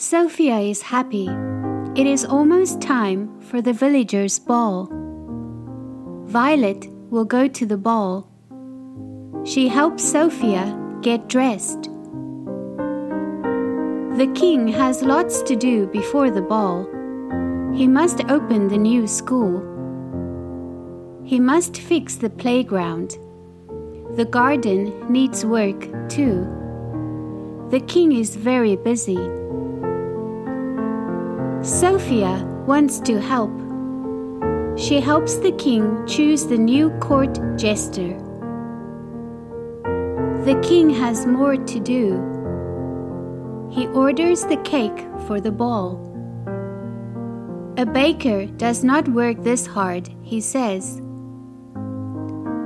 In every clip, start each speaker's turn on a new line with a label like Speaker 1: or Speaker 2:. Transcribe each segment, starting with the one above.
Speaker 1: Sofia is happy. It is almost time for the villagers' ball. Violet will go to the ball. She helps Sofia get dressed. The king has lots to do before the ball. He must open the new school. He must fix the playground. The garden needs work too. The king is very busy. Sofia wants to help. She helps the king choose the new court jester. The king has more to do. He orders the cake for the ball. A baker does not work this hard, he says.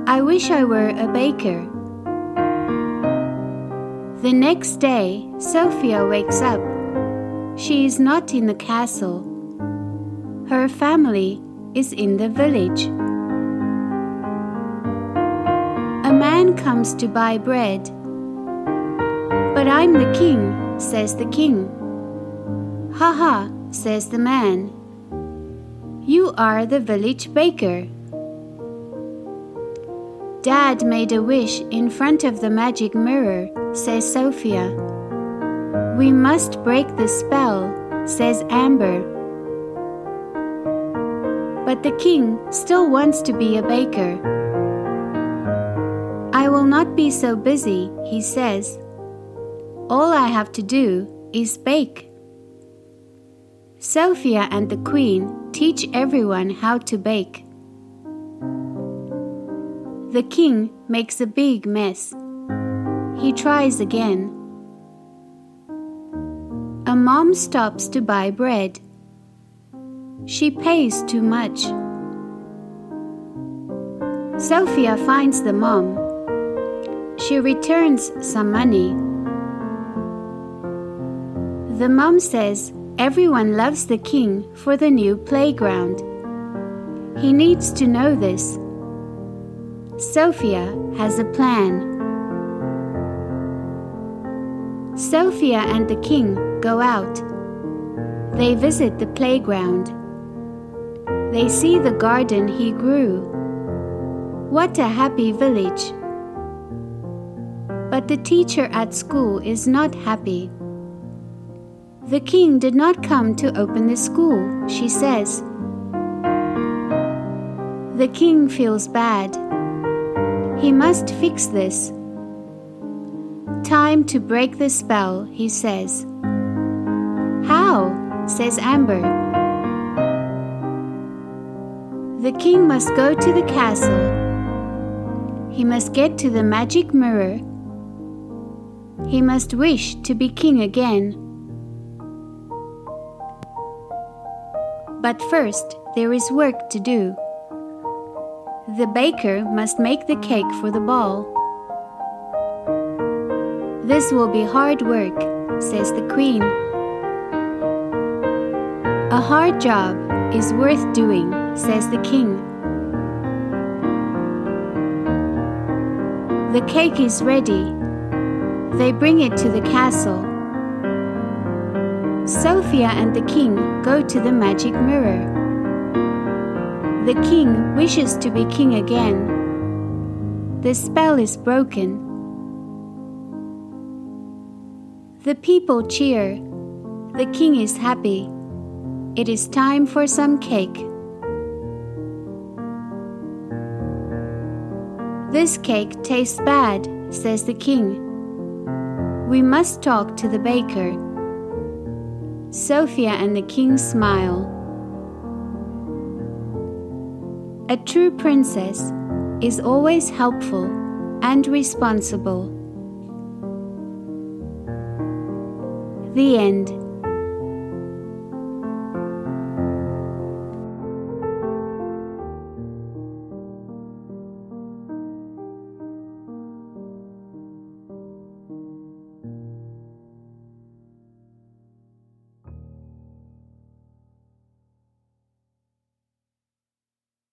Speaker 1: I wish I were a baker. The next day, Sofia wakes up she is not in the castle. Her family is in the village. A man comes to buy bread. But I'm the king, says the king. Ha ha, says the man. You are the village baker. Dad made a wish in front of the magic mirror, says Sofia. We must break the spell, says Amber. But the king still wants to be a baker. I will not be so busy, he says. All I have to do is bake. Sofia and the queen teach everyone how to bake. The king makes a big mess. He tries again mom stops to buy bread. She pays too much. Sofia finds the mom. She returns some money. The mom says everyone loves the king for the new playground. He needs to know this. Sofia has a plan. Sofia and the king go out. They visit the playground. They see the garden he grew. What a happy village! But the teacher at school is not happy. The king did not come to open the school, she says. The king feels bad. He must fix this. Time to break the spell, he says. How? says Amber. The king must go to the castle. He must get to the magic mirror. He must wish to be king again. But first, there is work to do. The baker must make the cake for the ball. This will be hard work, says the queen. A hard job is worth doing, says the king. The cake is ready. They bring it to the castle. Sofia and the king go to the magic mirror. The king wishes to be king again. The spell is broken. The people cheer. The king is happy. It is time for some cake. This cake tastes bad, says the king. We must talk to the baker. Sofia and the king smile. A true princess is always helpful and responsible. The end.